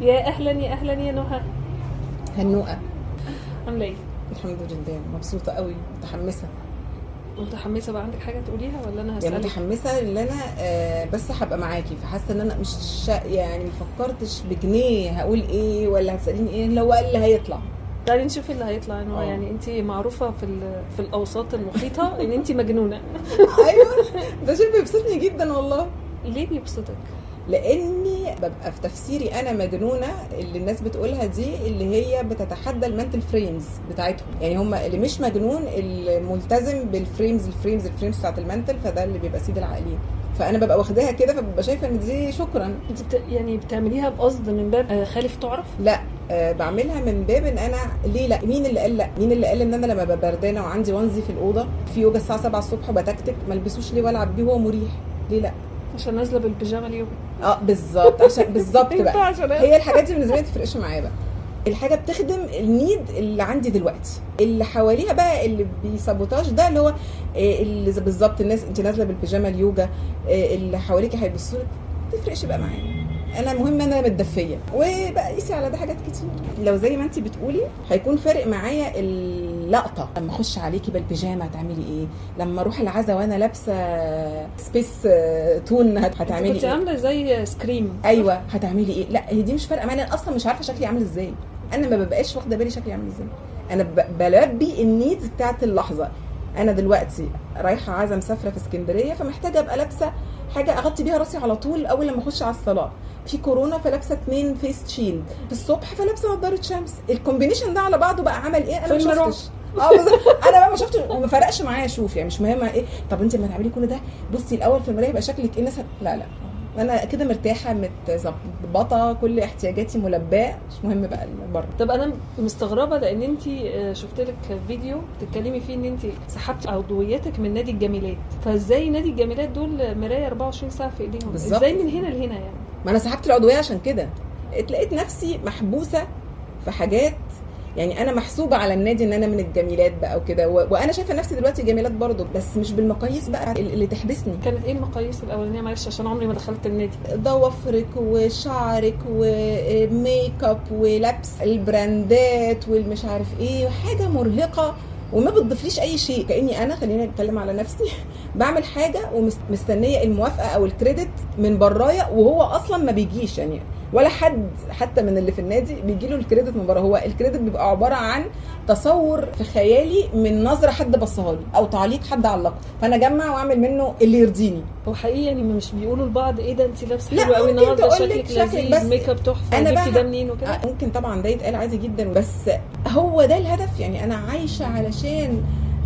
يا أهلا يا أهلا يا نهى هنوءة. عاملة إيه؟ الحمد لله. مبسوطة قوي. متحمسة. متحمسة بقى. عندك حاجة تقوليها ولا أنا يعني هسألك؟ متحمسة إن أنا آه، بس هبقى معاكي. فحاسة إن أنا مش يعني ما فكرتش بجنيه هقول إيه ولا هتسأليني إيه. لو قال اللي هيطلع. تعالي نشوف اللي هيطلع. انه آه. يعني انت معروفة في ال- في الأوساط المحيطة إن انت مجنونة. أيوه. ده شيء بيبسطني جدا والله. ليه بيبسطك؟ لأني ببقى في تفسيري أنا مجنونة اللي الناس بتقولها دي اللي هي بتتحدى ال mental frames بتاعتهم. يعني هم اللي مش مجنون الملتزم بال frames ال frames ال frames بتاعت ال mental فده اللي بيبقى سيد العاقلين فأنا ببقى واخداها كده فببقى شايفة إن دي شكرا. انت بت... يعني بتعمليها بقصد من باب آه، خالف تعرف؟ لا آه بعملها من باب إن أنا ليه لأ؟ مين اللي قال لأ؟ مين اللي قال إن أنا لما ببقى بردانة وعندي onesie في الأوضة في يوجا الساعة 7 الصبح وبتكتك ما البسوش ليه وألعب بيه وهو مريح؟ ليه لأ؟ عشان نازلة بالبيجامة اليوم. آه بالظبط عشان بالظبط بقى. هي. الحاجات دي بالنسبة لي ما تفرقش معايا بقى. الحاجة بتخدم النيد اللي عندي دلوقتي. اللي حواليها بقى اللي بيسابوتاج ده اللي هو آه، اللي بالظبط الناس انت نازلة بالبيجامة اليوجا آه، اللي حواليكي هيبصوا لك. ما تفرقش بقى معايا. أنا المهم أنا متدفية. وبقى قيسي على ده حاجات كتير. لو زي ما انت بتقولي هيكون فارق معايا اللقطة. لما اخش عليكي بالبيجامة هتعملي إيه؟ لما أروح العزا وأنا لابسة سبيس تون هت- هتعملي كنت إيه؟ عاملة زي Scream. أيوه هتعملي إيه؟ لا هي دي مش فارقة معايا أنا أصلا مش عارفة شكلي عامل إزاي. أنا ما ببقاش واخدة بالي شكلي عامل إزاي. أنا بلبي ال needs بتاعت اللحظة. أنا دلوقتي رايحة عزا مسافرة في اسكندرية فمحتاجة أبقى لابسة حاجة أغطي بيها راسي على طول أول لما أخش على الصلاة. في كورونا فلابسه اتنين face shield في الصبح فلابسه نضاره شمس. ال combination ده على بعضه بقى عمل إيه؟ أنا ما. شفتش. آه بالظبط. أنا بقى ما شفتش. وما فرقش معايا أشوف. يعني مش مهم إيه. طب أنت لما تعملي كل ده؟ بصي الأول في المراية يبقى شكلك إيه؟ الناس هت- لا لا. أنا كده مرتاحة متظبطة كل احتياجاتي ملباة مش مهم بقى اللي بره. طب أنا مستغربة لأن انت شفت لك فيديو بتتكلمي فيه إن انت سحبتي عضويتك من نادي الجميلات. فإزاي نادي الجميلات دول مراية 24 ساعة في إيديهم؟ بالظبط. إزاي من هنا لهنا يعني؟ ما أنا سحبت العضوية عشان كده. اتلقيت نفسي محبوسة في حاجات يعني أنا محسوبة على النادي إن أنا من الجميلات بقى وكده. و... وأنا شايفة نفسي دلوقتي جميلات برضو بس مش بالمقاييس بقى اللي تحبسني. كانت إيه المقاييس الأولانية؟ معلش عشان عمري ما دخلت النادي. ضوافرك وشعرك وميك اب ولبس البراندات والمش عارف إيه حاجة مرهقة وما بتضيفليش أي شيء. كأني أنا خليني أتكلم على نفسي بعمل حاجة ومستنيه الموافقة أو ال credit من برايا وهو أصلا ما بيجيش يعني. ولا حد حتى من اللي في النادي بيجي له ال credit من بره. هو ال credit بيبقى عبارة عن تصور في خيالي من نظرة حد بصها لي أو تعليق حد علقه فأنا أجمع وأعمل منه اللي يرضيني. هو حقيقي يعني مش بيقولوا لبعض إيه ده انت لابسة لا، حلوة قوي النهارده شكلك لذيذ make up تحفة جبتي بقى- ده منين وكده آه، ممكن طبعا ده يتقال عادي جدا بس هو ده الهدف. يعني أنا عايشة علشان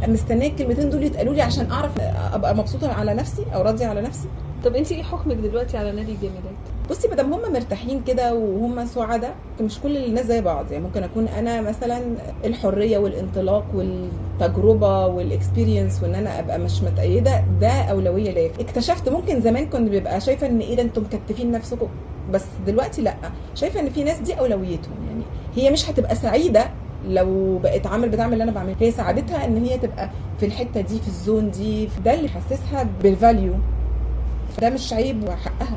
مستنية الكلمتين دول يتقالوا لي عشان أعرف أبقى مبسوطة على نفسي أو راضية على نفسي. طب انت إيه حكمك دلوقتي على نادي الجميلات بصي ما دام هم مرتاحين كده وهم سعداء مش كل الناس زي بعض. يعني ممكن أكون أنا مثلا الحرية والانطلاق والتجربة والاكسبيرينس وإن أنا أبقى مش متأيدة ده أولوية ليا. اكتشفت ممكن زمان كنت بيبقى شايفة إن إيه ده أنتم مكتفين نفسكم بس دلوقتي لأ. شايفة إن في ناس دي أولويتهم. يعني هي مش هتبقى سعيدة لو بقت عامل بتعمل اللي أنا بعمله. هي سعادتها إن هي تبقى في الحتة دي في ال zone دي ده اللي يحسسها بال value ده مش عيب وحقها.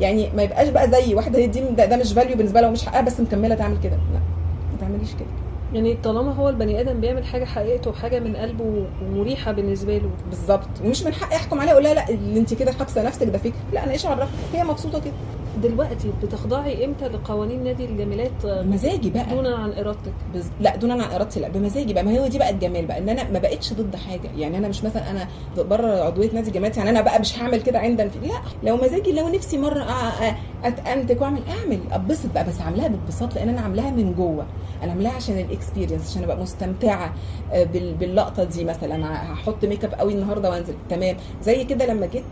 يعني ما يبقاش بقى زي واحدة دي ده, ده مش value بالنسبة لها ومش حقها بس مكملة تعمل كده. لا ما تعمليش كده. يعني طالما هو البني آدم بيعمل حاجة حقيقته وحاجة من قلبه ومريحه بالنسبة له. بالظبط. ومش من حقي احكم عليها أقول لها لا اللي انت كده حابسة نفسك ده فيك. لا أنا إيش عرفت هي مبسوطة كده. دلوقتي بتخضعي إمتى لقوانين نادي الجميلات بمزاجي بقى. دونا عن إرادتك؟ بز... لا دون عن إرادتي لا بمزاجي بقى. ما هو دي بقى الجمال بقى إن أنا ما بقتش ضد حاجة. يعني أنا مش مثلا أنا بره عضوية نادي الجميلات يعني أنا بقى مش هعمل كده عند في... لا لو مزاجي لو نفسي مرة اتانتج وأعمل أعمل أتبسط بقى. بس عاملاها باتبساط لأن أنا عاملاها من جوه. أنا عاملاها عشان ال experience عشان أبقى مستمتعة آه، بال... باللقطة دي مثلا. هحط ميك اب قوي النهارده وأنزل. تمام. زي كده لما جيت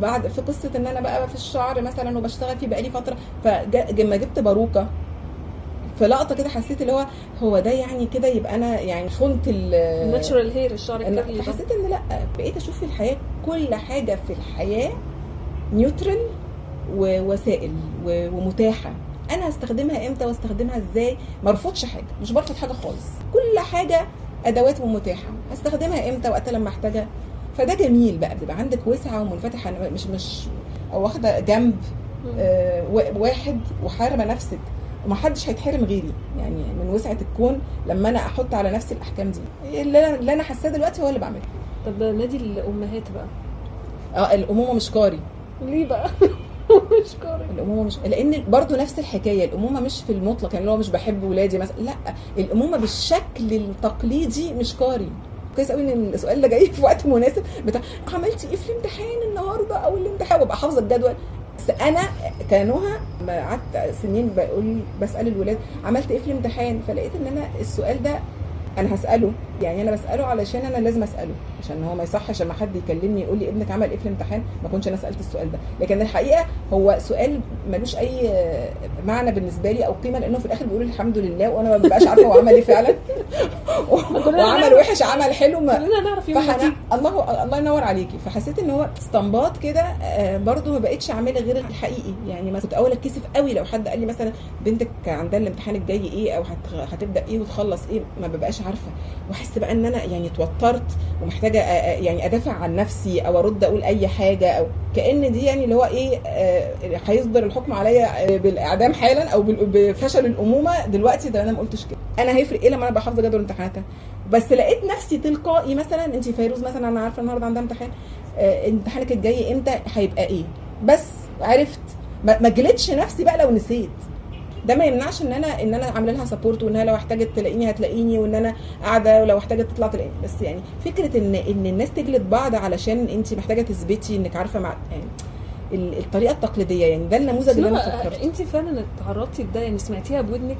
بعد في قصة إن أنا بقى في الشعر مثلا وبشتغل فيه بقالي فترة فلما جبت باروكة. في لقطة كده حسيت اللي هو هو ده يعني كده يبقى أنا يعني خنت ال الناتشورال هير الشعر ال curly ده. فحسيت إن لأ بقيت أشوف في الحياة كل حاجة في الحياة neutral ووسائل ومتاحة. أنا هستخدمها إمتى واستخدمها إزاي؟ ما أرفضش حاجة مش برفض حاجة خالص. كل حاجة أدوات ومتاحة. هستخدمها إمتى وقت لما أحتاجها؟ فده جميل بقى بيبقى عندك وسعة ومنفتحة مش مش أو واخدة جنب. آه، واحد وحارمة نفسك. ومحدش هيتحرم غيري يعني من وسعة الكون لما أنا أحط على نفسي الأحكام دي. اللي أنا حاساه دلوقتي هو اللي بعمله. طب نادي الأمهات بقى. آه الأمومة مش قاري ليه بقى؟ مش قاري الأمومة مش لأن برضو نفس الحكاية الأمومة مش في المطلق يعني هو مش بحب ولادي مثلا لأ الأمومة بالشكل التقليدي مش قاري كويس قوي إن السؤال ده جاي في وقت مناسب. بتاع عملتي إيه في الامتحان النهارده أو الامتحان؟ وابقى حافظة الجدول. بس أنا كانوها قعدت سنين بقول بسأل الولاد عملت إيه في الامتحان؟ فلقيت إن أنا السؤال ده أنا هسأله. يعني أنا بسأله علشان أنا لازم أسأله. عشان هو ما يصحش لما حد يكلمني يقول لي ابنك عمل إيه في الامتحان؟ ما كنتش أنا سألت السؤال ده. لكن الحقيقة هو سؤال ملوش أي معنى بالنسبة لي أو قيمة لأنه في الآخر بيقول الحمد لله وأنا ما ببقاش عارفة هو عمل إيه فعلا. وعمل. وحش عمل حلو ما كلنا نعرف يوم فحنا النتيجة. الله الله ينور عليكي. فحسيت إن هو استنباط كده آه، برضو ما بقتش اعملها غير الحقيقي يعني مثلا كنت أول أتكسف قوي لو حد قال لي مثلا بنتك عندها الامتحان الجاي إيه؟ أو هت- هتبدأ إيه وتخلص إيه؟ ما ببقاش عارفة. واحس بقى إن أنا يعني اتوترت ومحتاجة آه، آه، يعني أدافع عن نفسي أو أرد أقول أي حاجة أو كأن دي يعني اللي هو إيه هيصدر الحكم عليا بالإعدام حالا أو بفشل الأمومة دلوقتي ده أنا ما قلتش كده. أنا هيفرق إيه لما أنا ابقى حافظة جدول امتحاناتها؟ بس لقيت نفسي تلقائي مثلا انت فيروز مثلا أنا عارفة النهارده عندها امتحان آه، امتحانك الجاي إمتى؟ هيبقى إيه؟ بس عرفت ما جلدش نفسي بقى لو نسيت. ده ما يمنعش إن أنا إن أنا عامله لها سبورت وانها لو احتاجت تلاقيني هتلاقيني وإن أنا قاعدة ولو احتاجت تطلع تلاقيني. بس يعني فكرة إن إن الناس تجلد بعض علشان انت محتاجة تثبتي إنك عارفة مع يعني ال- الطريقة التقليدية يعني ده النموذج اللي أنا فكرت انت فعلا اتعرضتي لده؟ يعني سمعتيها بودنك؟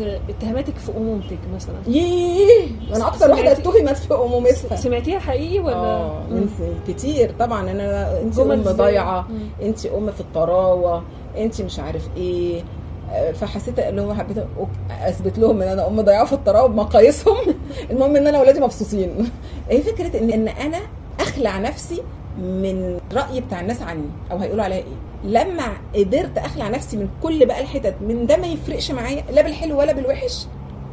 اتهاماتك في أمومتك مثلا ييه أنا أكتر واحدة اتهمت في امومتها سمعتيها حقيقي ولا س- كتير طبعا أنا انت ام؟ ضايعه. انت ام في الطراوه انت مش عارف إيه آه، فحسيت ان هو حبيت اثبت لهم ان أنا ام ضايعه في الطراوه بمقاييسهم المهم ان أنا اولادي مبسوطين هي فكره ان ان أنا اخلع نفسي من الراي بتاع الناس عني أو هيقولوا عليا إيه. لما قدرت أخلع نفسي من كل بقى الحتت من ده ما يفرقش معايا لا بالحلو ولا بالوحش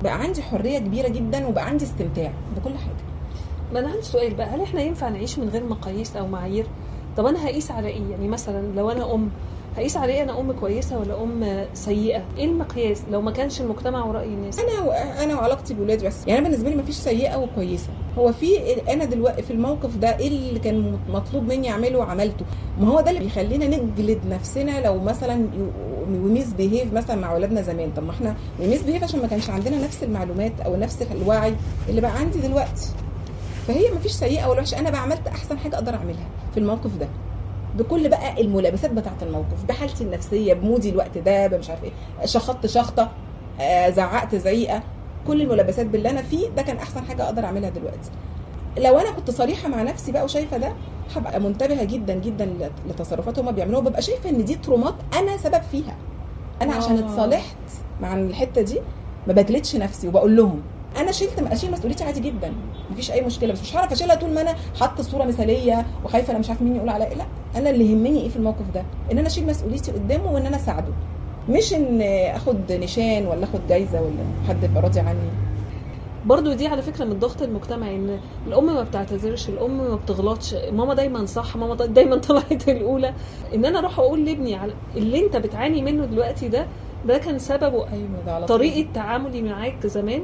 بقى عندي حرية كبيرة جدا وبقى عندي استمتاع بكل حاجة. ما أنا عندي سؤال بقى هل إحنا ينفع نعيش من غير مقاييس أو معايير؟ طب أنا هقيس على إيه؟ يعني مثلا لو أنا أم هقيس على إيه أنا أم كويسة ولا أم سيئة؟ إيه المقياس؟ لو ما كانش المجتمع ورأي الناس. أنا و... أنا وعلاقتي بولادي بس يعني بالنسبة لي مفيش سيئة وكويسة. هو في أنا دلوقتي في الموقف ده إيه اللي كان مطلوب مني أعمله وعملته؟ ما هو ده اللي بيخلينا نجلد نفسنا لو مثلا وميس بيهيف مثلا مع أولادنا زمان. طب ما إحنا وميس بيهيف عشان ما كانش عندنا نفس المعلومات أو نفس الوعي اللي بقى عندي دلوقتي. فهي مفيش سيئة ولا وحشة. أنا بقى عملت أحسن حاجة أقدر أعملها في الموقف ده. بكل بقى الملابسات بتاعة الموقف بحالتي النفسية بمودي الوقت ده مش عارف إيه شخطت شخطة آه، زعقت زعيقة كل الملابسات باللي أنا فيه ده كان أحسن حاجة أقدر أعملها دلوقتي. لو أنا كنت صريحة مع نفسي بقى وشايفة ده هبقى منتبهة جدا جدا لتصرفات هما بيعملوها وببقى شايفة إن دي ترومات أنا سبب فيها. أنا عشان آه. اتصالحت مع الحتة دي ما بجلدش نفسي وبقول لهم. أنا شلت أشيل مسؤوليتي عادي جدا. مفيش أي مشكلة بس مش هعرف أشيلها طول ما أنا حاطة صورة مثالية وخايفة أنا مش عارفه مين يقول عليا. لا أنا اللي يهمني إيه في الموقف ده؟ إن أنا أشيل مسؤوليتي قدامه وإن أنا أساعده. مش إن آخد نشان ولا آخد جايزة ولا حد يبقى راضي عني. برضو دي على فكرة من الضغط المجتمعي إن الأم ما بتعتذرش الأم ما بتغلطش ماما دايما صح ماما دايما طلعت الأولى. إن أنا أروح أقول لابني على اللي أنت بتعاني منه دلوقتي ده ده كان سببه. أيوه ده على. طريقة تعاملي معاك زمان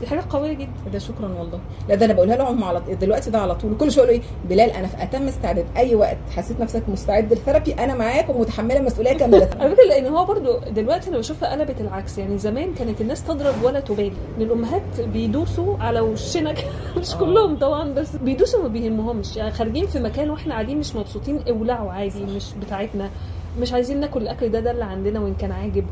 دي حاجة قوية جدا. ده شكرا والله. لا ده أنا بقولها لهم على دلوقتي ده على طول. كل شوية يقولوا إيه بلال أنا في أتم استعداد. أي وقت حسيت نفسك مستعد للثيرابي أنا معاك ومتحملة المسؤولية كاملة. على فكرة لأن هو برضو دلوقتي أنا بشوفها قلبت العكس. يعني زمان كانت الناس تضرب ولا تبالي. ان الأمهات بيدوسوا على وشنا. مش آه. كلهم طبعا بس بيدوسوا ما بيهمهمش. يعني خارجين في مكان وإحنا قاعدين مش مبسوطين اولعوا عادي مش بتاعتنا. مش عايزين ناكل الأكل ده ده اللي عندنا وإن كان عاجب.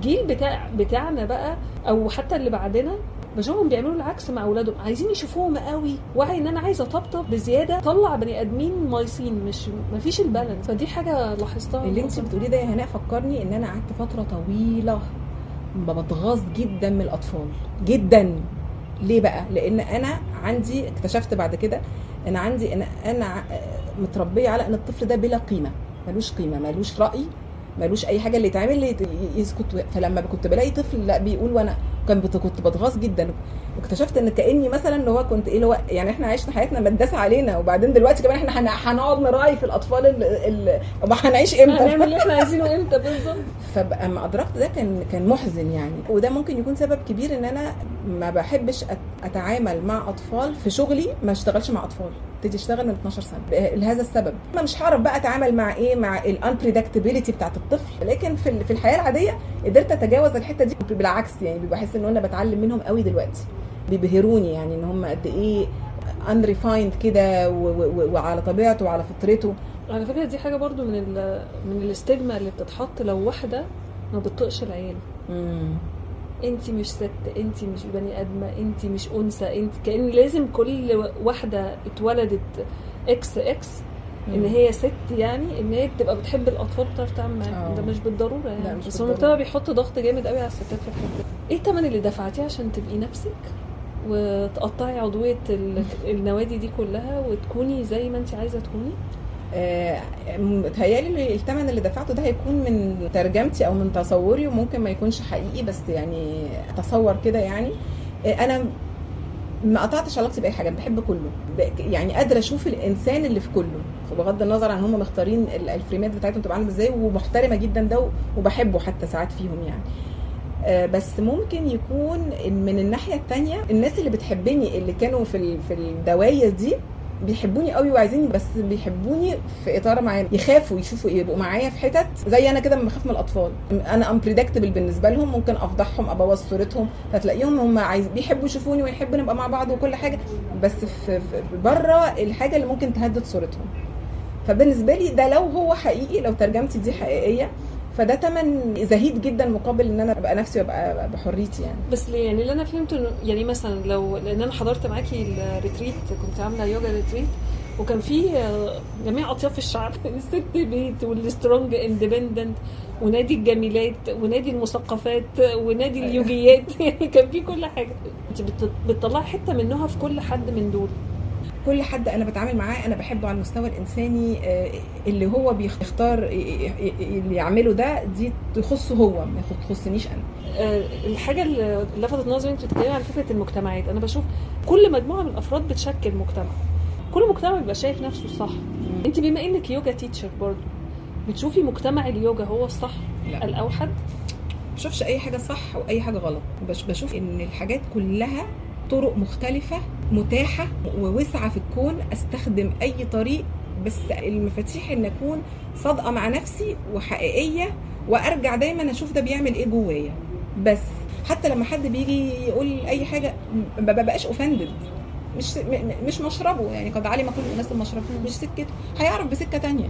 جيل بتاع بتاعنا بقى أو حتى اللي بعدنا بشوفهم بيعملوا العكس مع أولادهم. عايزين يشوفوهم قوي. وعي إن أنا عايزة اطبطب بزيادة. طلع بني آدمين مايصين مش مفيش البالانس. فدي حاجة لاحظتها. اللي انت بتقوليه ده يا هناء فكرني إن أنا قعدت فترة طويلة بتغاظ جدا من الأطفال. جدا. ليه بقى؟ لأن أنا عندي اكتشفت بعد كده ان عندي أنا أنا متربية على إن الطفل ده بلا قيمة. ملوش قيمة ملوش رأي ملوش أي حاجة اللي يتعمل يسكت. فلما كنت بلاقي طفل لأ بيقول وأنا كان كنت بتغاظ جدا. واكتشفت إن كأني مثلا اللي هو كنت إيه اللي هو يعني إحنا عشنا حياتنا متداس علينا. وبعدين دلوقتي كمان إحنا هن- هنقعد نراعي في الأطفال اللي, هنعيش إمتى؟ هنعمل اللي إحنا عايزينه إمتى؟ بالظبط. فاما أدركت ده كان كان محزن يعني. وده ممكن يكون سبب كبير إن أنا ما بحبش أتعامل مع أطفال في شغلي ما أشتغلش مع أطفال. ابتدي اشتغل من 12 سنة. لهذا السبب. أنا مش هعرف بقى أتعامل مع إيه؟ مع الانبريدكتبيليتي بتاعت الطفل. لكن في في الحياة العادية قدرت أتجاوز الحتة دي بالعكس يعني. بحس ان أنا بتعلم منهم قوي دلوقتي. بيبهروني يعني إن هم قد إيه unrefined كده وعلى طبيعته وعلى فطرته. على فكرة دي حاجة برضو من ال من الاستجما اللي بتتحط لو واحدة ما بتطقش العيال انت مش ست انت مش بني آدمة انت مش أنثى انت كأن لازم كل واحدة اتولدت إكس إكس إن هي ست يعني إن هي تبقى بتحب الأطفال وتعرف تعمل معاهم آه. ده مش بالضرورة يعني. بس بالضرورة. المجتمع بيحط ضغط جامد قوي على الستات في الحتة. إيه الثمن اللي دفعتيه عشان تبقي نفسك؟ وتقطعي عضوية ال- النوادي دي كلها وتكوني زي ما انت عايزة تكوني؟ آه، متهيألي الثمن اللي دفعته ده هيكون من ترجمتي أو من تصوري وممكن ما يكونش حقيقي بس يعني أتصور كده يعني. آه، أنا ما قطعتش علاقتي بأي حاجة بحب كله. يعني قادرة أشوف الإنسان اللي في كله بغض النظر عن هم مختارين ال- الفريمات بتاعتهم تبقى عاملة إزاي ومحترمة جدا ده وبحبه حتى ساعات فيهم يعني. بس ممكن يكون من الناحية التانية الناس اللي بتحبني اللي كانوا في في الدواير دي بيحبوني قوي وعايزين بس بيحبوني في إطار معين يخافوا يشوفوا يبقوا معايا في حتت زي أنا كده بخاف من الأطفال. أنا امبريدكتبل بالنسبة لهم ممكن أفضحهم أبوظ صورتهم فتلاقيهم هم عايز بيحبوا يشوفوني ويحبوا نبقى مع بعض وكل حاجة بس في بره الحاجة اللي ممكن تهدد صورتهم. فبالنسبة لي ده لو هو حقيقي لو ترجمتي دي حقيقية فده تمن زهيد جدا مقابل إن أنا أبقى نفسي وأبقى بحريتي يعني. بس ليه؟ يعني اللي أنا فهمته إنه يعني مثلا لو لأن أنا حضرت معاكي ال retreat كنت عاملة يوجا retreat وكان في جميع أطياف الشعب الست بيت وال strong independent ونادي الجميلات ونادي المثقفات ونادي اليوجيات يعني كان في كل حاجة. أنت بت- بتطلعي حتة منها في كل حد من دول. كل حد أنا بتعامل معاه أنا بحبه على المستوى الإنساني آه، اللي هو بيختار اللي يعمله ده دي تخصه هو ما تخصنيش أنا. آه، الحاجة اللي لفتت نظري انت بتتكلمي عن فكرة المجتمعات أنا بشوف كل مجموعة من الأفراد بتشكل مجتمع. كل مجتمع بيبقى شايف نفسه الصح أنت بما إنك يوجا teacher برضو بتشوفي مجتمع اليوجا هو الصح لا. الأوحد؟ ما بشوفش أي حاجة صح واي حاجة غلط. بش بشوف إن الحاجات كلها طرق مختلفة متاحة ووسعه في الكون أستخدم أي طريق بس المفاتيح إن أكون صادقة مع نفسي وحقيقية وأرجع دايما أشوف ده بيعمل إيه جوايا. بس حتى لما حد بيجي يقول أي حاجة ما ببقاش اوفندد مش مش مشربه يعني قد علم كل الناس المشرب مش سكته هيعرف بسكة تانية.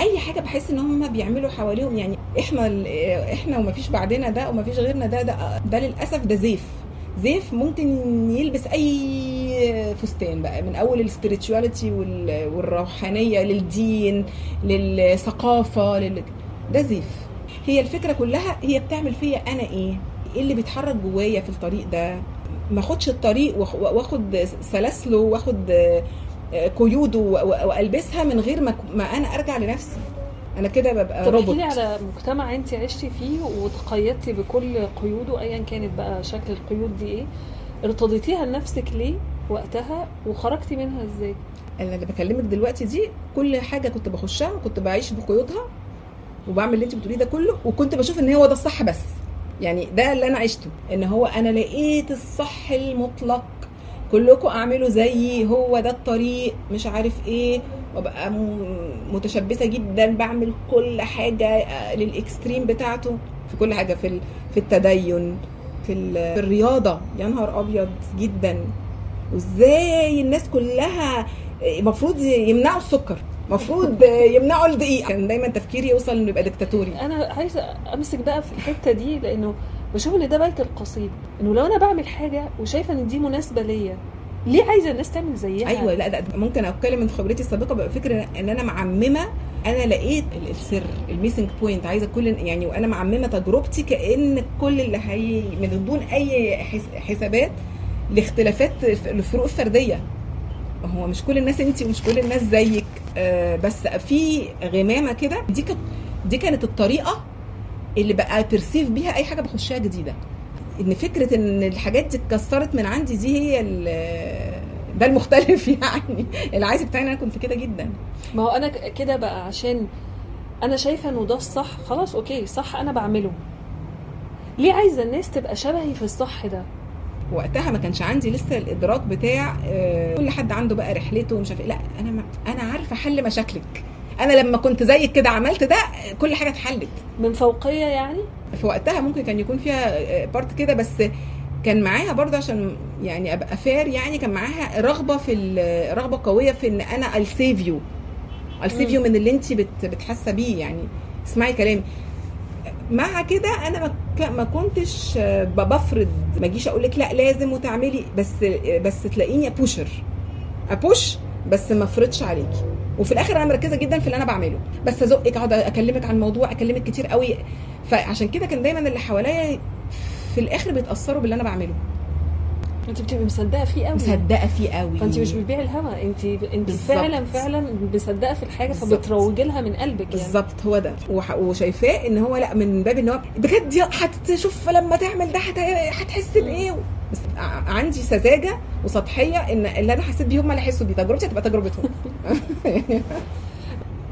أي حاجة بحس إن هم بيعملوا حواليهم يعني إحنا إحنا ومفيش بعدنا ده ومفيش غيرنا ده ده, ده للأسف ده زيف. زيف ممكن يلبس أي فستان بقى من أول السبirituality وال- والروحانية للدين للثقافة لل... ده زيف. هي الفكرة كلها هي بتعمل فيا أنا إيه؟ إيه اللي بيتحرك جوايا في الطريق ده؟ ما أخدش الطريق وأخد سلاسله وأخد قيوده و- وألبسها من غير ما أنا أرجع لنفسي. أنا كده ببقى روبوت على مجتمع انت عشتي فيه وتقيدتي بكل قيوده ايا كانت بقى شكل القيود دي إيه ارتضيتيها لنفسك ليه وقتها وخرجتي منها إزاي؟ أنا اللي بكلمك دلوقتي دي كل حاجة كنت بخشها كنت بعيش بقيودها وبعمل اللي انت بتقوليه ده كله وكنت بشوف إن هو ده الصح بس. يعني ده اللي أنا عشته إن هو أنا لقيت الصح المطلق. كلكم أعملوا زيي هو ده الطريق مش عارف إيه. وابقى متشبثة جدا بعمل كل حاجة آه، للإكستريم بتاعته. في كل حاجة في في التدين في في الرياضة. يا نهار أبيض جدا. وإزاي الناس كلها المفروض يمنعوا السكر المفروض يمنعوا الدقيق. كان دايما تفكيري يوصل إنه يبقى ديكتاتوري. أنا عايزة أمسك بقى في الحتة دي لأنه بشوف إن ده بيت القصيد. إنه لو أنا بعمل حاجة وشايفة إن دي مناسبة ليا ليه عايزة الناس تعمل زيها؟ أيوه لا ده ممكن أتكلم من خبرتي السابقة بقى فكرة إن أنا معممة أنا لقيت ال- السر ال missing point عايزة كل يعني وأنا معممة تجربتي كأن كل اللي هي من دون أي حس- حسابات لاختلافات الفروق الفردية. هو مش كل الناس انت ومش كل الناس زيك. آه، بس في غمامة كده دي كانت دي كانت الطريقة اللي بقى ترسيف بيها أي حاجة بخشها جديدة. إن فكرة إن الحاجات دي اتكسرت من عندي دي هي ده المختلف يعني. العادي بتاعي أنا كنت كده جدا. ما هو أنا كده بقى عشان أنا شايفة إنه ده الصح خلاص أوكي صح أنا بعمله. ليه عايزة الناس تبقى شبهي في الصح ده؟ وقتها ما كانش عندي لسه الإدراك بتاع آه، كل حد عنده بقى رحلته ومش عارف إيه. لا أنا ما أنا عارفة حل مشاكلك. أنا لما كنت زيك كده عملت ده كل حاجة اتحلت. من فوقية يعني؟ في وقتها ممكن كان يكون فيها part كده بس كان معاها برضه عشان يعني أبقى fair يعني كان معاها رغبة في رغبة قوية في إن أنا I'll save you. مم. من اللي انت بت بتحاسة بيه يعني. اسمعي كلامي. مع كده أنا ما كنتش آه، بفرض ما أجيش أقول لك لا لازم وتعملي بس بس تلاقيني ابوشر ابوش بس ما أفرضش عليكي. وفي الآخر أنا مركزه جدا في اللي أنا بعمله. بس ازقك اقعد اكلمك عن الموضوع اكلمك كتير قوي. فعشان كده كان دايما اللي حواليا في الآخر بيتأثروا باللي أنا بعمله. انت بتبقي مصدقة فيه قوي. مصدقة فيه قوي. فانت مش بتبيعي الهوا انت انت. فعلا فعلا مصدقة في الحاجة. فبتروجي لها من قلبك يعني. بالظبط هو ده. وشايفاه ان هو لا من باب ان هو بجد هتشوف لما تعمل ده هت- هتحس بإيه؟ عندي سذاجة وسطحية إن اللي أنا حسيت بيه هم اللي حسوا بيه تجربتي هتبقى تجربتهم.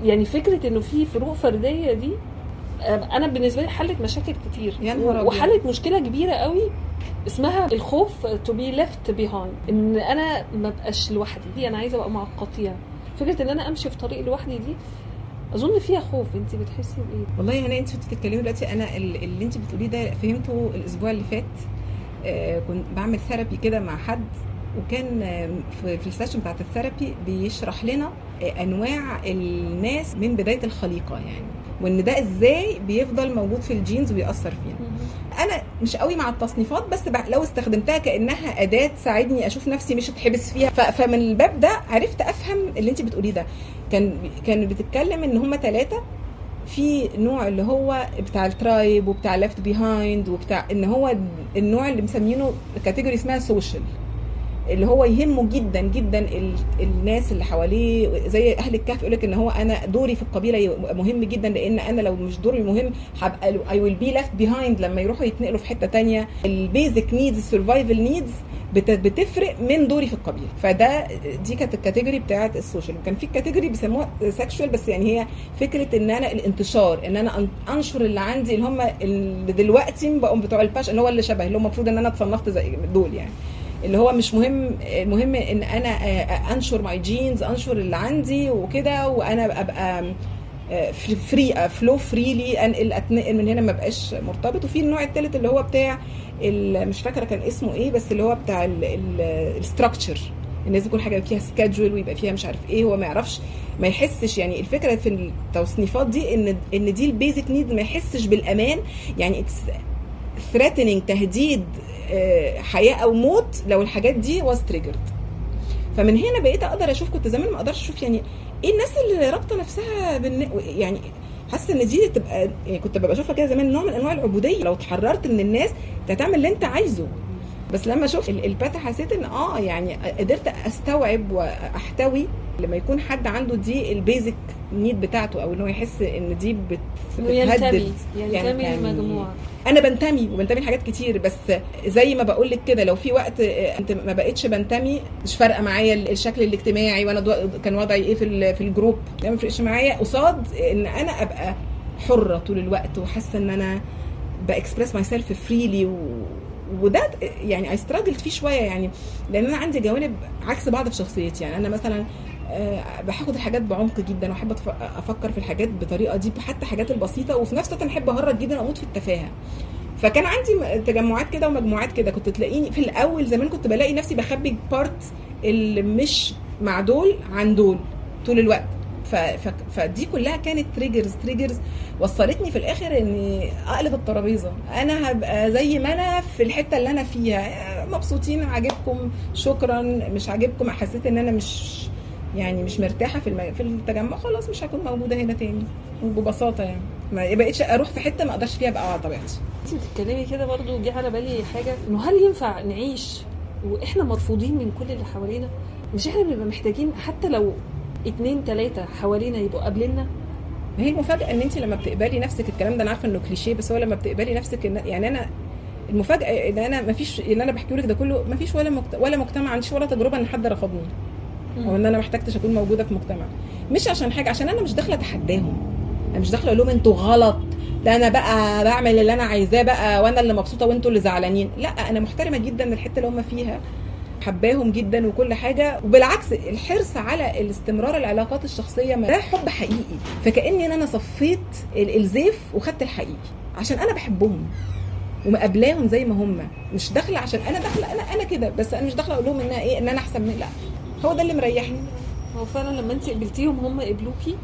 يعني فكرة إنه في فروق فردية دي أنا بالنسبة لي حلت مشاكل كتير. أبيض. وحلت مشكلة كبيرة قوي اسمها الخوف to be left behind. إن أنا ما بقاش لوحدي. دي أنا عايزة أبقى مع القطيع فكرة إن أنا أمشي في طريق لوحدي دي أظن فيها خوف. انت بتحسي بإيه؟ والله أنا انت بتتكلمي دلوقتي أنا ال- اللي انت بتقوليه ده فهمته الأسبوع اللي فات. كنت بعمل therapy كده مع حد وكان آه، في ال session بتاعت ال therapy بيشرح لنا آه، أنواع الناس من بداية الخليقة يعني وإن ده إزاي بيفضل موجود في ال genes ويأثر فينا. أنا مش قوي مع التصنيفات بس لو استخدمتها كأنها أداة تساعدني أشوف نفسي مش اتحبس فيها. فمن الباب ده عرفت أفهم اللي انت بتقوليه ده. كان كان بتتكلم إن هم ثلاثة في نوع اللي هو بتاع ال tribe وبتاع left behind وبتاع إن هو النوع اللي مسمينه category اسمها social اللي هو يهمه جدا جدا ال- الناس اللي حواليه. زي أهل الكهف يقول لك إن هو أنا دوري في القبيلة مهم جدا لأن أنا لو مش دوري مهم هبقى I will be left behind لما يروحوا يتنقلوا في حتة تانية. ال basic needs ال survival needs بتفرق من دوري في القبيلة. فده دي كانت ال category بتاعت ال social وكان في category بيسموها sexual بس يعني هي فكرة إن أنا الانتشار إن أنا أنشر اللي عندي اللي هم اللي دلوقتي بقوا بتوع الباش اللي هو اللي شبه اللي هو المفروض إن أنا اتصنفت زي دول يعني. اللي هو مش مهم المهم إن أنا آه، أنشر my genes أنشر اللي عندي وكده وأنا أبقى free flow freely انقل اتنقل من هنا ما بقاش مرتبط. وفي النوع الثالث اللي هو بتاع مش فاكرة كان اسمه إيه بس اللي هو بتاع ال structure الناس يكون حاجة فيها schedule ويبقى فيها مش عارف إيه هو ما يعرفش ما يحسش. يعني الفكرة في التصنيفات دي إن إن دي ال basic need ما يحسش بالأمان. يعني threatening تهديد آه، حياة أو موت لو الحاجات دي was triggered فمن هنا بقيت أقدر أشوف كنت زمان ما أقدرش أشوف يعني إيه الناس اللي رابطة نفسها بالن... يعني حاسة إن دي تبقى يعني كنت ببقى أشوفها كده زمان نوع من أنواع العبودية. لو اتحررت من الناس انت هتعمل اللي أنت عايزه. بس لما شفت ال- الباتا حسيت إن آه يعني قدرت أستوعب وأحتوي لما يكون حد عنده دي ال basic need بتاعته أو إن هو يحس إن دي بتهدد. ينتمي يعني- للمجموعه أنا بنتمي وبنتمي لحاجات كتير بس زي ما بقول لك كده لو في وقت آه، أنت ما بقتش بنتمي مش فارقة معايا ال- الشكل الاجتماعي وأنا دو... كان وضعي إيه في ال... في ال group ده ما بيفرقش معايا. قصاد إن أنا أبقى حرة طول الوقت وحاسة إن أنا ب express myself freely و... وده يعني I struggled فيه شوية يعني لأن أنا عندي جوانب عكس بعض في شخصيتي. يعني أنا مثلا باخد الحاجات بعمق جدا وأحب أفكر في الحاجات بطريقة دي حتى الحاجات البسيطة وفي نفس الوقت أنا أحب أهرج جدا أموت في التفاهة. فكان عندي تجمعات كده ومجموعات كده كنت تلاقيني في الأول زمان كنت بلاقي نفسي بخبي part اللي مش مع دول عن دول طول الوقت. ف... ف... فدي كلها كانت triggers triggers وصلتني في الآخر إني أقلب الترابيزة. أنا هبقى زي ما أنا في الحتة اللي أنا فيها. مبسوطين عاجبكم شكرا. مش عاجبكم حسيت إن أنا مش يعني مش مرتاحة في الم... في التجمع خلاص مش هكون موجودة هنا تاني. وببساطة يعني. ما بقتش أروح في حتة ما أقدرش فيها ابقى على طبيعتي. انت بتتكلمي كده برضو جه على بالي حاجة إنه هل ينفع نعيش وإحنا مرفوضين من كل اللي حوالينا؟ مش إحنا بنبقى محتاجين حتى لو اتنين تلاتة حوالينا يبقوا قابليننا؟ ما هي المفاجأة إن انت لما بتقبلي نفسك الكلام ده أنا عارفة إنه كليشيه بس هو لما بتقبلي نفسك إن يعني أنا المفاجأة إن أنا ما فيش اللي أنا بحكيه لك ده كله ما فيش ولا مجت... ولا مجتمع عنديش ولا تجربة إن حد رفضني. أو إن أنا ما احتجتش أكون موجودة في مجتمع. مش عشان حاجة عشان أنا مش داخلة أتحداهم. أنا مش داخلة أقول لهم أنتوا غلط. ده أنا بقى بعمل اللي أنا عايزاه بقى وأنا اللي مبسوطة وأنتوا اللي زعلانين. لا أنا محترمة جدا الحتة اللي هم فيها. حباهم جدا وكل حاجة. وبالعكس الحرص على الاستمرار العلاقات الشخصية ده حب حقيقي. فكأني إن أنا صفيت ال- الزيف وخدت الحقيقي. عشان أنا بحبهم ومقابلاهم زي ما هم. مش داخلة عشان أنا داخلة أنا أنا كده. بس أنا مش داخلة أقول لهم ان إيه إن أنا أحسن من لا. هو ده اللي مريحني. هو فعلا لما انت قبلتيهم هم قبلوكي؟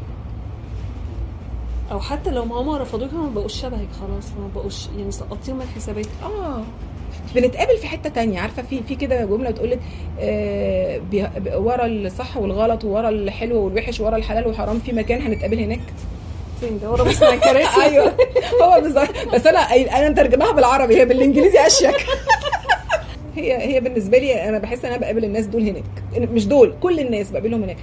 أو حتى لو ما هم رفضوكي ما بقوش شبهك خلاص ما بقوش يعني سقطتيهم من حساباتك آه. بنتقابل في حتة تانية. عارفة في في كده جملة بتقول لك آه ورا الصح والغلط وورا الحلو والوحش ورا الحلال والحرام في مكان هنتقابل هناك؟ فين ده؟ ورا مصنع الكراسي؟ أيوه. هو بالظبط بس أنا أنا مترجماها بالعربي هي بالإنجليزي أشيك. هي هي بالنسبة لي أنا بحس إن أنا بقابل الناس دول هناك. مش دول كل الناس بقابلهم هناك.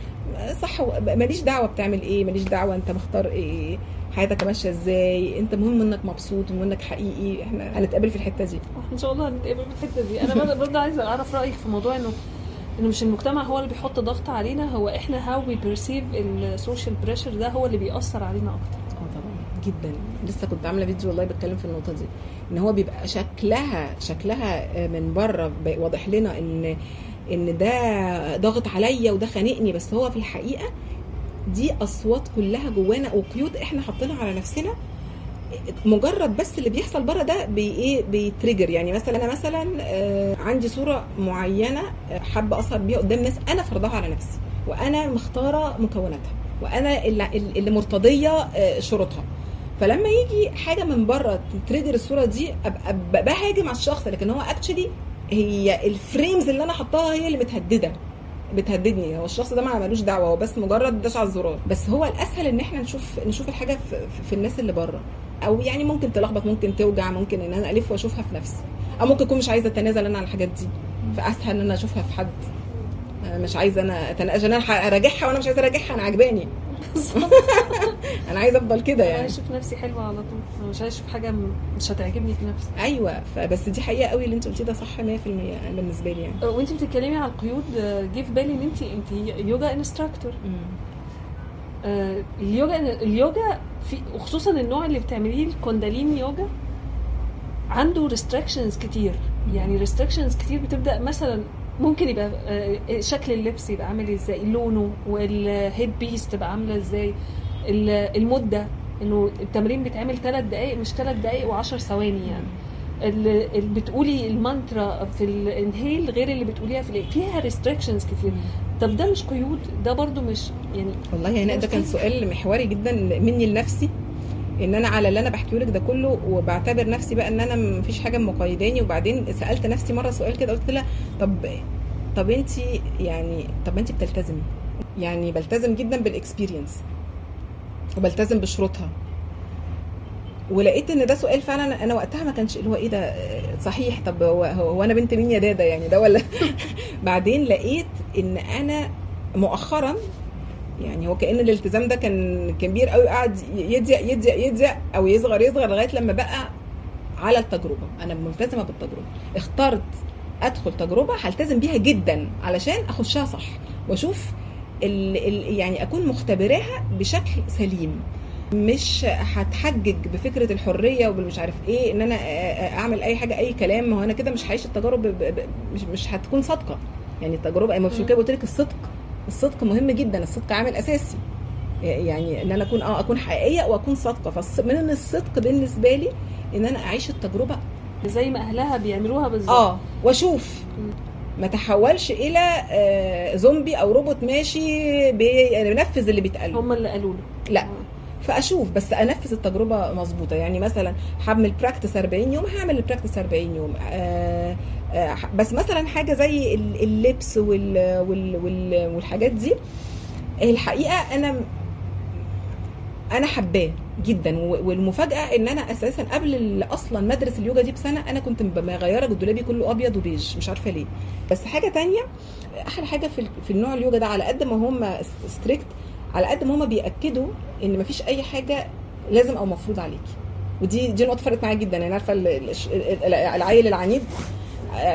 صح ماليش دعوة بتعمل إيه ماليش دعوة أنت مختار إيه حياتك ماشية إزاي أنت مهم إنك مبسوط ومهم إنك حقيقي. إحنا هنتقابل في الحتة دي. إن شاء الله هنتقابل في الحتة دي. أنا برضه- عايزة أعرف رأيك في موضوع إنه إنه مش المجتمع هو اللي بيحط ضغط علينا هو إحنا how we perceive ال social pressure ده هو اللي بيأثر علينا أكتر. جدا. لسه كنت عاملة فيديو والله بتكلم في النقطة دي إن هو بيبقى شكلها شكلها من بره واضح لنا إن إن ده ضاغط عليا وده خانقني بس هو في الحقيقة دي أصوات كلها جوانا وقيود إحنا حاطينها على نفسنا. مجرد بس اللي بيحصل بره ده بي إيه بي trigger يعني مثلا أنا مثلا آه، عندي صورة معينة آه، حابة اظهر بيها قدام ناس أنا فرضها على نفسي وأنا مختارة مكوناتها وأنا اللي, اللي مرتضية آه، شروطها. فلما يجي حاجة من بره تت trigger الصورة دي أبقى بهاجم على الشخص لكن هو actually هي ال frames اللي أنا حطاها هي اللي متهددة بتهددني. هو الشخص ده ما ملوش دعوة هو بس مجرد داس على الزرار بس هو الأسهل إن إحنا نشوف نشوف الحاجة في, في- الناس اللي بره. أو يعني ممكن تلخبط ممكن توجع ممكن إن أنا ألف وأشوفها في نفسي. أو ممكن أكون مش عايزة أتنازل أنا عن الحاجات دي. فأسهل إن أنا أشوفها في حد. أنا مش عايزة أنا اتناقش أنا أراجعها وأنا مش عايزة أراجعها أنا عجباني. أنا عايزة أفضل كده أنا يعني. عايز أشوف نفسي حلوة على طول. أنا مش عايز أشوف حاجة مش هتعجبني في نفسي. أيوه فبس دي حقيقة قوي اللي أنت قلتيه ده صح 100% بالنسبة لي يعني. وأنت بتتكلمي على القيود آه، جه في بالي إن انت أنت yoga instructor اليوجا اليوجا في وخصوصا النوع اللي بتعمليه ال Kundalini yoga عنده restrictions كتير. يعني restrictions كتير بتبدأ مثلا ممكن يبقى آه، شكل اللبس يبقى عامل إزاي لونه وال head piece تبقى عاملة إزاي ال- المدة إنه التمرين بيتعمل ثلاث دقائق مش ثلاث دقائق و10 ثواني يعني. اللي بتقولي المانترا في ال inhale غير اللي بتقوليها في الإيه فيها restrictions كتير. طب ده مش قيود ده برضو مش يعني والله هنا ده كان سؤال محوري جدا مني لنفسي. إن أنا على اللي أنا بحكيه لك ده كله وبعتبر نفسي بقى إن أنا مفيش حاجة مقيداني. وبعدين سألت نفسي مرة سؤال كده قلت لها طب طب انت يعني طب انت بتلتزمي؟ يعني بلتزم جدا بالاكسبيرينس وبلتزم بشروطها. ولقيت إن ده سؤال فعلا أنا وقتها ما كانش اللي هو إيه ده صحيح طب هو, هو أنا بنت مين يا دادا؟ يعني ده ولا بعدين لقيت إن أنا مؤخرا يعني هو كأن الالتزام ده كان كبير قوي قاعد يضيق يضيق يضيق أو يصغر يصغر لغاية لما بقى على التجربة. أنا ملتزمة بالتجربة. اخترت أدخل تجربة هلتزم بيها جدا علشان أخشها صح وأشوف ال ال يعني أكون مختبراها بشكل سليم. مش هتحجج بفكرة الحرية وبالمش عارف إيه إن أنا أعمل أي حاجة أي كلام. ما هو أنا كده مش هعيش التجارب ب- ب- مش مش هتكون صادقة. يعني التجربة ما مش كده قلت لك الصدق الصدق مهم جدا الصدق عامل أساسي. يعني إن أنا أكون آه أكون حقيقية وأكون صادقة. فمن الصدق بالنسبة لي إن أنا أعيش التجربة. زي ما أهلها بيعملوها بالظبط. آه وأشوف. ما تحولش إلى آه زومبي أو روبوت ماشي بينفذ اللي بيتقال. هم اللي قالوا له. لا. فأشوف بس أنفذ التجربة مظبوطة. يعني مثلا هعمل practice 40 يوم هعمل ال practice 40 يوم. آه بس مثلا حاجة زي ال- اللبس وال وال وال والحاجات دي الحقيقة أنا أنا حباه جدا والمفاجأة إن أنا أساسا قبل أصلا ما أدرس اليوجا دي بسنة أنا كنت مغيرة دولابي كله أبيض وبيج مش عارفة ليه. بس حاجة تانية أحلى حاجة في في النوع اليوجا ده على قد ما هم strict على قد ما هم بيأكدوا إن مفيش أي حاجة لازم أو مفروض عليكي. ودي دي نقطة فرقت معايا جدا. يعني عارفة العيل العنيد آه،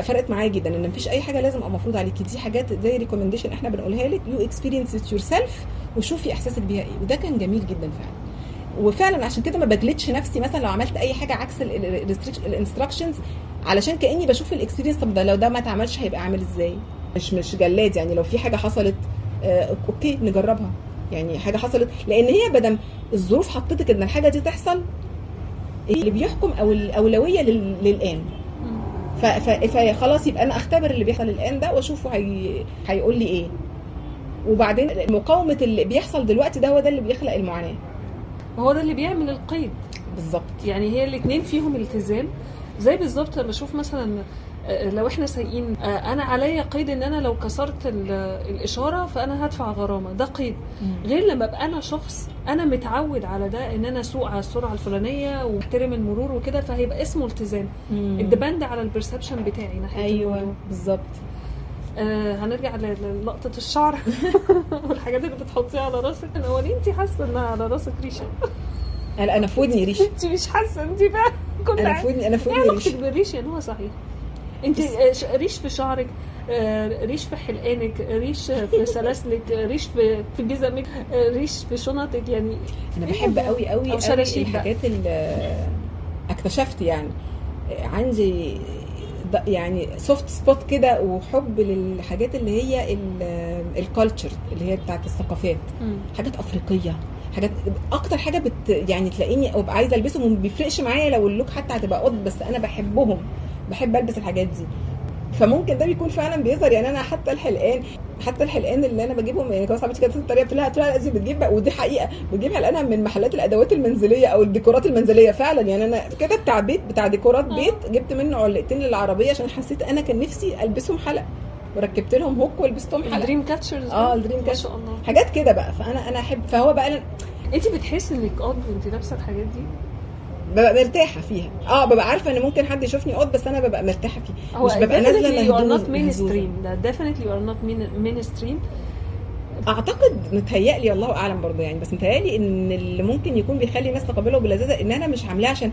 فرقت معايا جدا إن مفيش أي حاجة لازم أبقى مفروض عليكي. دي حاجات زي recommendation إحنا بنقولها لك. you experience yourself وشوفي إحساسك بيها إيه. وده كان جميل جدا فعلا. وفعلا عشان كده ما بجلدش نفسي. مثلا لو عملت أي حاجة عكس ال instructions علشان كأني بشوف ال experience طب ده لو ده ما اتعملش هيبقى عامل إزاي؟ مش مش جلاد. يعني لو في حاجة حصلت آه، أوكي نجربها. يعني حاجة حصلت. لأن هي بدل الظروف حطتك إن الحاجة دي تحصل اللي بيحكم أو الاولويه لل- للآن. فخلاص يبقى أنا أختبر اللي بيحصل الآن ده وأشوفه هي... هيقول لي إيه. وبعدين مقاومة اللي بيحصل دلوقتي ده هو ده اللي بيخلق المعاناة. هو ده اللي بيعمل القيد. بالظبط. يعني هي الاثنين فيهم التزام. زي بالظبط لما أشوف مثلا لو إحنا سايقين آه، أنا عليا قيد إن أنا لو كسرت ال- الإشارة فأنا هدفع غرامة. ده قيد. غير لما أبقى أنا شخص أنا متعود على ده إن أنا أسوق على السرعة الفلانية وأحترم المرور وكده فهيبقى اسمه التزام. مم. ده depend على ال perception بتاعي ناحية أيوه. بالظبط. آه هنرجع للقطة الشعر والحاجات اللي بتحطيها على راسك. هو ليه انت حاسة إنها على راسك ريشة؟ أنا أنا في ودني ريش انت مش حاسة انت بقى كل أنا في حاجة ودني أنا في إيه ودني ريش علاقتك بالريش يعني هو صحيح. انت آه، ريش في شعرك آه، ريش في حلقانك ريش في سلاسلك ريش في في جزمك آه، ريش في شنطك يعني أنا إيه بحب؟ قوي قوي قوي. الحاجات اللي اكتشفت يعني عندي يعني soft spot كده وحب للحاجات اللي هي ال culture اللي هي بتاعت الثقافات. حاجات أفريقية حاجات أكتر حاجة بت يعني تلاقيني أبقى عايزة ألبسهم وما بيفرقش معايا لو اللوك حتى هتبقى قط بس أنا بحبهم بحب ألبس الحاجات دي. فممكن ده بيكون فعلا بيظهر. يعني أنا حتى الحلقان حتى الحلقان اللي أنا بجيبهم. يعني كمان صاحبتي كانت بتتريق قلت لها دي بتجيب بقى. ودي حقيقة. بتجيب حلقانها من محلات الأدوات المنزلية أو الديكورات المنزلية فعلا. يعني أنا كده بتاع بيت بتاع ديكورات آه. بيت جبت منه علقتين للعربية عشان حسيت أنا كان نفسي ألبسهم حلقه وركبت لهم hook ولبستهم حلقه ال dream catchers آه ال dream ما catch شاء الله. حاجات كده بقى. فأنا أنا أحب. فهو بقى انت بتحسي إنك odd وانت لابسة الحاجات دي؟ ببقى مرتاحة فيها. آه ببقى عارفة إن ممكن حد يشوفني odd بس أنا ببقى مرتاحة فيه. مش ببقى نازلة you are مهزوزة- not مهزوزة. mainstream. ده definitely you are not main- mainstream. اعتقد متهيألي الله اعلم برضه يعني بس متهيألي ان اللي ممكن يكون بيخلي الناس تقبله بلذاذة ان أنا مش عاملاه عشان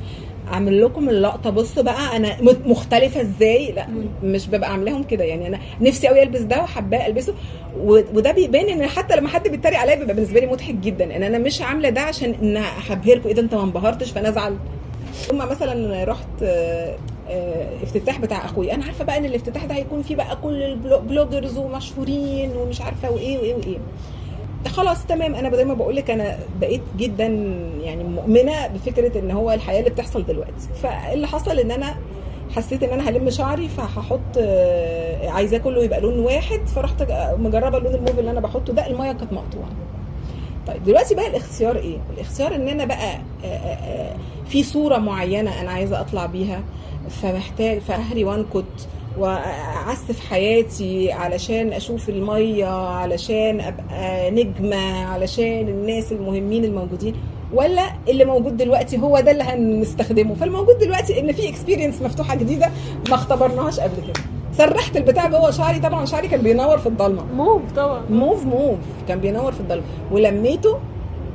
اعمل لكم اللقطة. بصوا بقى أنا مختلفة إزاي؟ لا. مش ببقى عاملاهم كده يعني. أنا نفسي قوي البس ده وحباه البسه وده بيبان ان حتى لما حد بيتريق عليا بيبقى بالنسبة لي مضحك جدا. ان أنا مش عاملة ده عشان ان هبهركم إيه ده انت ما انبهرتش فانا ازعل. ثم مثلا رحت افتتاح بتاع أخوي. أنا عارفة بقى إن الافتتاح ده هيكون فيه بقى كل البلوجرز ومشهورين ومش عارفة وإيه وإيه وإيه. خلاص تمام. أنا زي ما بقول لك أنا بقيت جدا يعني مؤمنة بفكرة إن هو الحياة اللي بتحصل دلوقتي. فاللي حصل إن أنا حسيت إن أنا هلم شعري فهحط آه، عايزاه كله يبقى لون واحد فرحت مجربة اللون الموف اللي أنا بحطه ده. المية كانت مقطوعة. طيب دلوقتي بقى الاختيار إيه؟ الاختيار إن أنا بقى آه، آه، آه، في صورة معينة أنا عايزة أطلع بيها فمحتاج فهري وأنكت واعسف حياتي علشان أشوف المية علشان أبقى نجمة علشان الناس المهمين الموجودين ولا اللي موجود دلوقتي هو ده اللي هنستخدمه؟ فالموجود دلوقتي إن في experience مفتوحة جديدة ما اختبرناهاش قبل كده. سرحت البتاع جوه شعري. طبعا شعري كان بينور في الضلمة. موف طبعا. موف موف كان بينور في الضلمة. ولميته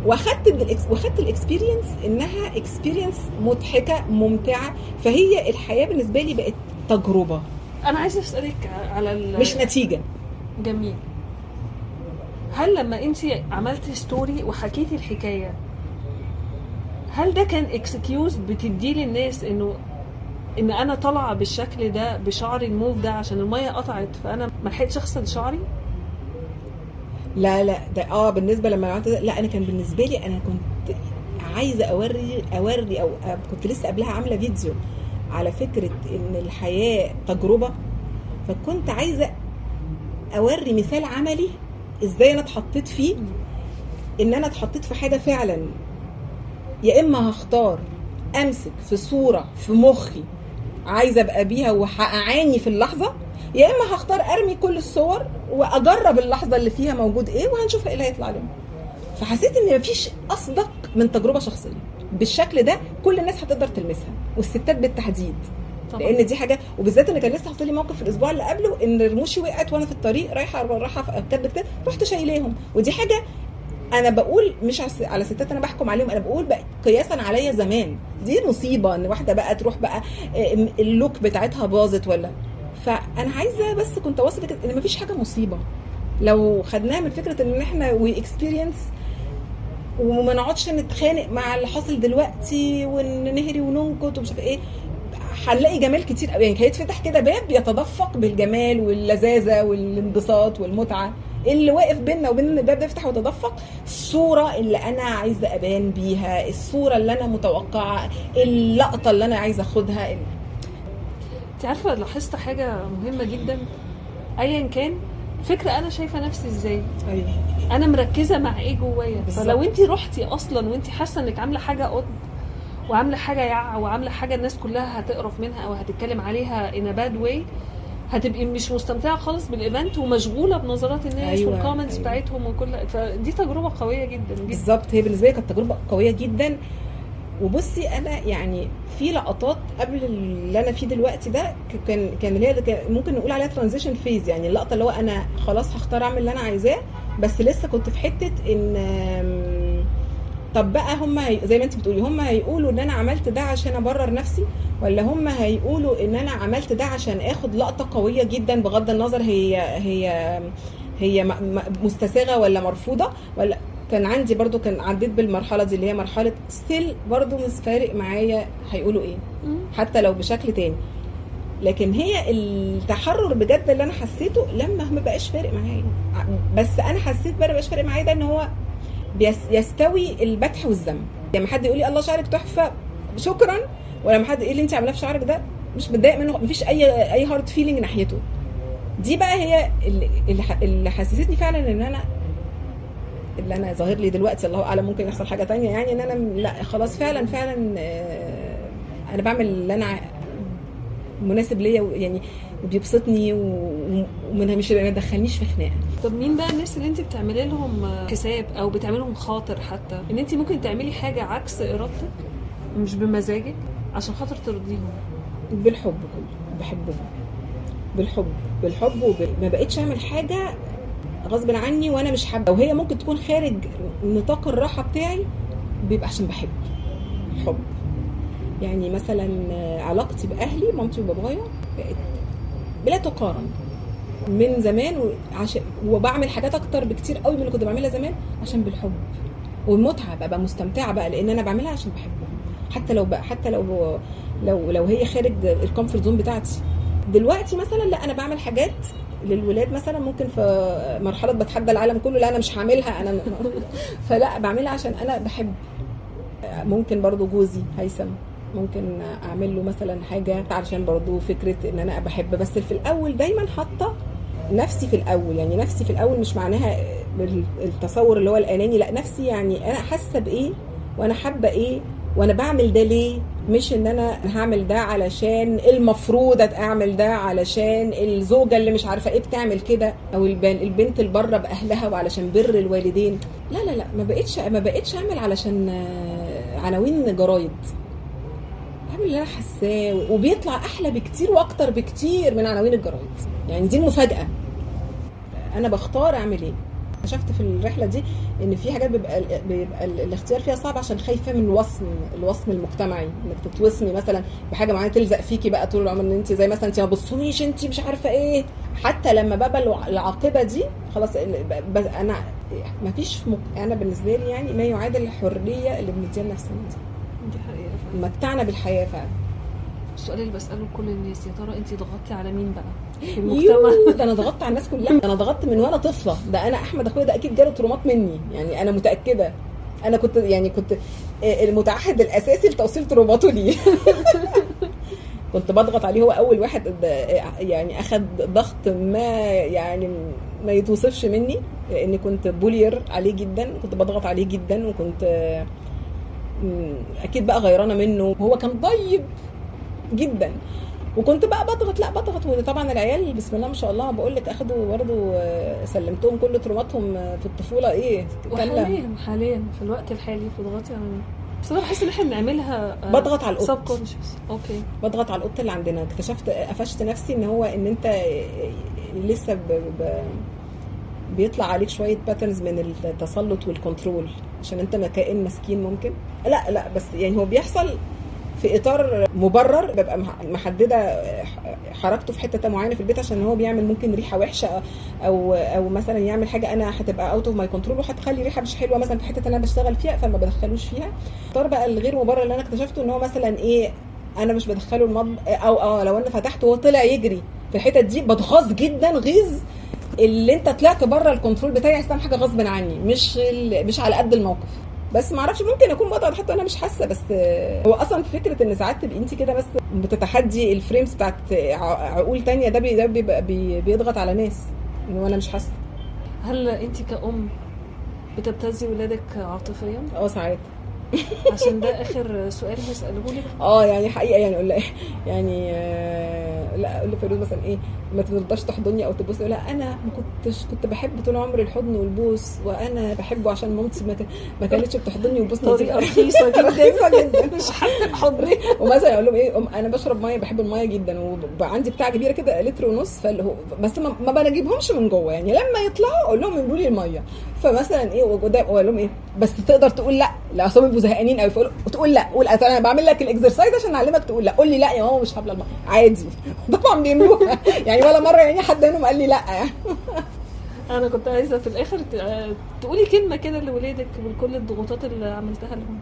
وأخدت. وأخدت ال experience إنها experience مضحكة ممتعة. فهي الحياة بالنسبة لي بقت تجربة. أنا عايزة أسألك على ال... مش نتيجة. جميل. هل لما أنت عملتي story وحكيتي الحكاية هل ده كان excuse بتديه للناس إنه إن أنا طالعة بالشكل ده بشعري الموف ده عشان المية قطعت فأنا ما لحقتش أغسل شعري؟ لا لا ده آه بالنسبة لما عملت لا أنا كان بالنسبة لي أنا كنت عايزة أوري أوري أو أو كنت لسه قبلها عاملة فيديو على فكرة إن الحياة تجربة فكنت عايزة أوري مثال عملي إزاي أنا اتحطيت فيه إن أنا اتحطيت في حاجة فعلا. يا إما هختار أمسك في صورة في مخي عايزه أبقى بيها وهعاني في اللحظة يا إما هختار أرمي كل الصور وأجرب اللحظة اللي فيها موجود إيه وهنشوف إيه اللي هيطلع لنا. فحسيت إن مفيش أصدق من تجربة شخصية. بالشكل ده كل الناس هتقدر تلمسها والستات بالتحديد. طبعا. لأن دي حاجة وبالذات ان كان لسه حاصل لي موقف في الأسبوع اللي قبله إن رموشي وقعت وأنا في الطريق رايحة رايحة في كتب كتاب رحت شايلاهم ودي حاجة أنا بقول مش على- ستات أنا بحكم عليهم أنا بقول بقى قياسا عليا زمان. دي مصيبة ان واحدة بقى تروح بقى آه، ال look بتاعتها باظت ولا؟ فأنا عايزة بس كنت فكره إن مفيش حاجة مصيبة. لو خدناها من فكرة إن إحنا we experience وما نقعدش نتخانق مع اللي حاصل دلوقتي ونهري وننكت ومش عارفة إيه هنلاقي جمال كتير قوي يعني هيتفتح كده باب يتدفق بالجمال واللذاذة والانبساط والمتعة. اللي واقف بيننا وبين ان الباب ده يفتح ويتدفق الصورة اللي أنا عايزة أبان بيها الصورة اللي أنا متوقعة اللقطة اللي أنا عايزة أخدها. انت عارفة لاحظت حاجة مهمة جدا؟ ايا كان فكرة أنا شايفة نفسي إزاي؟ أيوه. أنا مركزة مع إيه جوايا. فلو انت رحتي أصلا وانت حاسة إنك عاملة حاجة cut وعاملة حاجة يع وعاملة حاجة الناس كلها هتقرف منها أو هتتكلم عليها a bad way هتبقي مش مستمتعة خالص بال event ومشغولة بنظرات الناس أيوة، وال comments أيوة. بتاعتهم وكل فدي تجربة قوية جدا جدا بالظبط هي بالنسبة لي كانت تجربة قوية جدا وبصي أنا يعني في لقطات قبل اللي أنا فيه دلوقتي ده كان كان اللي هي ممكن نقول عليها transition phase يعني اللقطة اللي هو أنا خلاص هختار أعمل اللي أنا عايزاه بس لسه كنت في حتة إن طب بقى هم هي... زي ما انت بتقولي هم هيقولوا إن أنا عملت ده عشان أبرر نفسي ولا هم هيقولوا إن أنا عملت ده عشان آخد لقطة قوية جدا بغض النظر هي هي هي مستساغة ولا مرفوضة؟ ولا كان عندي برضو كان عديت بالمرحلة دي اللي هي مرحلة still برضو مش فارق معايا هيقولوا إيه. حتى لو بشكل تاني. لكن هي التحرر بجد اللي أنا حسيته لما ما بقاش فارق معايا. بس أنا حسيت بقى ما بقاش فارق معايا ده إن هو يستوي المدح والذم لما حد يقول لي الله شعرك تحفة شكرا. ولما حد يقول لي أنت عاملاه في شعرك ده مش متضايق منه مفيش اي أي hard feeling ناحيته. دي بقى هي اللي, اللي حسستني فعلا إن أنا اللي أنا ظاهر لي دلوقتي الله أعلم ممكن يحصل حاجة تانية. يعني إن أنا لأ خلاص فعلا فعلا آه، أنا بعمل اللي أنا مناسب ليا يعني بيبسطني و- ومنها مش ما يدخلنيش في خناقة. طب مين بقى الناس اللي انت بتعملي لهم حساب أو بتعملي لهم خاطر حتى؟ ان انت ممكن تعملي حاجة عكس إرادتك مش بمزاجك عشان خاطر ترضيهم. بالحب كله. بحبهم. بالحب. بالحب وب... ما بقتش أعمل حاجة غصب عني وأنا مش حابة. وهي ممكن تكون خارج نطاق الراحة بتاعي بيبقى عشان بحب. حب. يعني مثلا علاقتي بأهلي مامتي وبابايا بقت بلا تقارن من زمان وعشان وبعمل حاجات أكتر بكتير قوي من اللي كنت بعملها زمان عشان بحب. والمتعة ببقى مستمتعة بقى لأن أنا بعملها عشان بحبهم حتى لو بقى حتى لو لو لو هي خارج ال comfort zone بتاعتي. دلوقتي مثلا لا أنا بعمل حاجات للولاد مثلا ممكن في مرحلة بتحدى العالم كله لا أنا مش هعملها أنا فلا بعملها عشان أنا بحب. ممكن برضو جوزي هيثم ممكن أعمل له مثلا حاجة علشان برضو فكرة إن أنا بحب بس في الأول دايما حاطة نفسي في الأول. يعني نفسي في الأول مش معناها التصور اللي هو الأناني. لأ نفسي يعني أنا حاسة بإيه وأنا حابة إيه وأنا بعمل ده ليه؟ مش إن أنا هعمل ده علشان المفروض اعمل ده علشان الزوجة اللي مش عارفة إيه بتعمل كده. أو البنت اللي بره بأهلها وعلشان بر الوالدين. لا لا لا ما بقتش ما بقتش أعمل علشان عناوين جرايد. بعمل اللي أنا حاساه وبيطلع أحلى بكتير وأكتر بكتير من عناوين الجرايد. يعني دي المفاجأة. أنا بختار أعمل إيه؟ اكتشفت في الرحلة دي إن في حاجات بيبقى بيبقى الاختيار فيها صعب عشان خايفة من الوصم الوصم المجتمعي إنك تتوصمي مثلا بحاجة معينة تلزق فيكي بقى طول العمر إن انت زي مثلا انت ما بتصوميش انت مش عارفة إيه. حتى لما بقى العاقبة دي خلاص أنا ما فيش مك... أنا بالنسبة لي يعني ما يعادل الحرية اللي بنديها لنفسنا دي. متعنا بالحياة فعلا. السؤال اللي بسأله لكل الناس يا ترى انت ضغطتي على مين بقى؟ في المجتمع. ده أنا ضغطت على الناس كلها. ده أنا ضغطت من وأنا طفلة. ده أنا أحمد أخويا ده أكيد جاله ترومات مني. يعني أنا متأكدة. أنا كنت يعني كنت المتعهد الأساسي لتوصيل تروماته لي كنت بضغط عليه. هو أول واحد يعني أخد ضغط ما يعني ما يتوصفش مني لأني كنت بولير عليه جدا. كنت بضغط عليه جدا. وكنت أكيد بقى غيرانة منه. هو كان طيب جدا. وكنت بقى بضغط لا بضغط وطبعا العيال بسم الله ما شاء الله بقول لك أخدوا برضه سلمتهم كل تروماتهم في الطفولة. إيه؟ وحاليا حاليا في الوقت الحالي بتضغطي على؟ بس أنا بحس إن إحنا بنعملها بضغط على القط. okay. بضغط على القط اللي عندنا. اكتشفت قفشت نفسي إن هو إن أنت لسه ب... ب... بيطلع عليك شوية patterns من التسلط وال control عشان انت كائن مسكين ممكن. لا لا بس يعني هو بيحصل في إطار مبرر ببقى مح- محددة حركته في حتة معينة في البيت عشان هو بيعمل ممكن ريحة وحشة أو أو مثلا يعمل حاجة أنا هتبقى out of my control وهتخلي ريحة مش حلوة مثلا في حتة أنا بشتغل فيها فما بدخلوش فيها. الاطار بقى الغير مبرر اللي أنا اكتشفته إن هو مثلا إيه أنا مش بدخله المطبخ أو آه لو أنا فتحته وهو طلع يجري في الحتت دي بتغاظ جدا غيظ. اللي انت طلعت بره ال control بتاعي عايز تعمل حاجة غصب عني مش ال... مش على قد الموقف. بس ما أعرفش ممكن اكون بضغط حتى أنا مش حاسة بس هو أصلا فكرة إن ساعات تبقي انت كده بس بتتحدي ال frames بتاعت عقول تانية ده بي... ده بيبقى بي... بيضغط على ناس إن هو أنا مش حاسة. هل انت كأم بتبتزي ولادك عاطفيا؟ آه ساعات. عشان ده آخر سؤال هسأله لك. آه يعني حقيقة يعني أقول لها يعني آه، لا أقول لفيروز مثلا إيه ما ترضاش تحضني أو تبوسي. لا أنا ما كنتش كنت بحب طول عمري الحضن والبوس وأنا بحبه عشان مامتي ما, ما كانتش بتحضني وتبوسني طريقة رخيصة جدا. رخيصة جدا. مش حتى حضني ومثلا أقول لهم إيه أنا بشرب مية بحب المية جدا وبقى عندي بتاع كبيرة كده لتر ونص فاللي هو بس ما, بجيبهمش من جوه. يعني لما يطلعوا أقول لهم يملوا لي المية. فمثلا إيه وده أقول لهم إيه بس تقدر تقول لأ. لأ اصل بيبقوا زهقانين قوي وتقول لأ قول أنا بعمل لك الاكسرسايز عشان أعلمك تقول لأ. قول لي لأ يا ماما مش هبله عادي. طبعا بيملوها يعني ولا مرة يعني حد منهم قال لي لأ. يعني أنا كنت عايزة في الآخر تقولي كلمة كده لولادك بكل الضغوطات اللي عملتها لهم.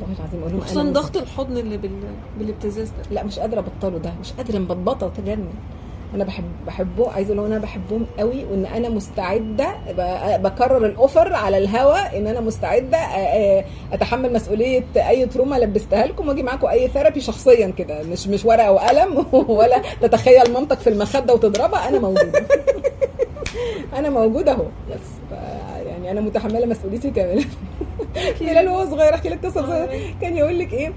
والله العظيم أقول خصوصا ضغط الحضن اللي بال... بالابتزاز ده. لأ مش قادرة أبطله ده. مش قادرة مبطبطة وتجنن أنا بحب بحبه عايزة أقول أنا بحبهم قوي وإن أنا مستعدة بكرر الأوفر على الهوا إن أنا مستعدة أتحمل مسؤولية أي تروما لبستها لكم وأجي معاكم أي ثيرابي شخصيا كده. مش مش ورقة وقلم ولا تتخيل مامتك في المخدة وتضربها. أنا موجودة. أنا موجودة أهو. بس يعني أنا متحملة مسؤوليتي كاملة. هلال وهو صغير أحكي لك قصة صغيرة. كان يقول لك إيه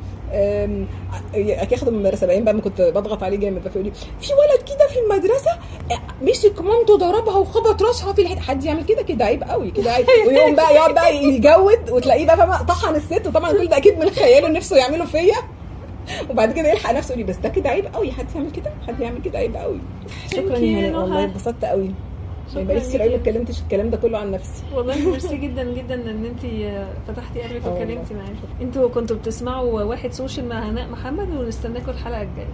ياخده من المدرسة. باين بقى ما كنت بضغط عليه جامد فيقول لي في ولد كده في المدرسة أه، مسك مامته ضربها وخبط راسها في الحته حد يعمل كده؟ كده عيب قوي كده عيب. ويقوم بقى يقعد بقى يجود وتلاقيه بقى فاهمة طحن الست. وطبعا كل ده أكيد من خياله نفسه يعمله فيا. وبعد كده يلحق نفسه يقول لي بس ده كده عيب قوي حد يعمل كده؟ حد يعمل كده عيب قوي. شكرا يا هلا والله. اتبسطت قوي. بقالي كتير قوي ما. اتكلمتش الكلام ده كله عن نفسي والله ميرسي جدا جدا إن انت فتحتي قلبك آه. واتكلمتي معايا أنتوا كنتوا بتسمعوا واحد سوشيال مع هناء محمد ونستناكم الحلقة الجاية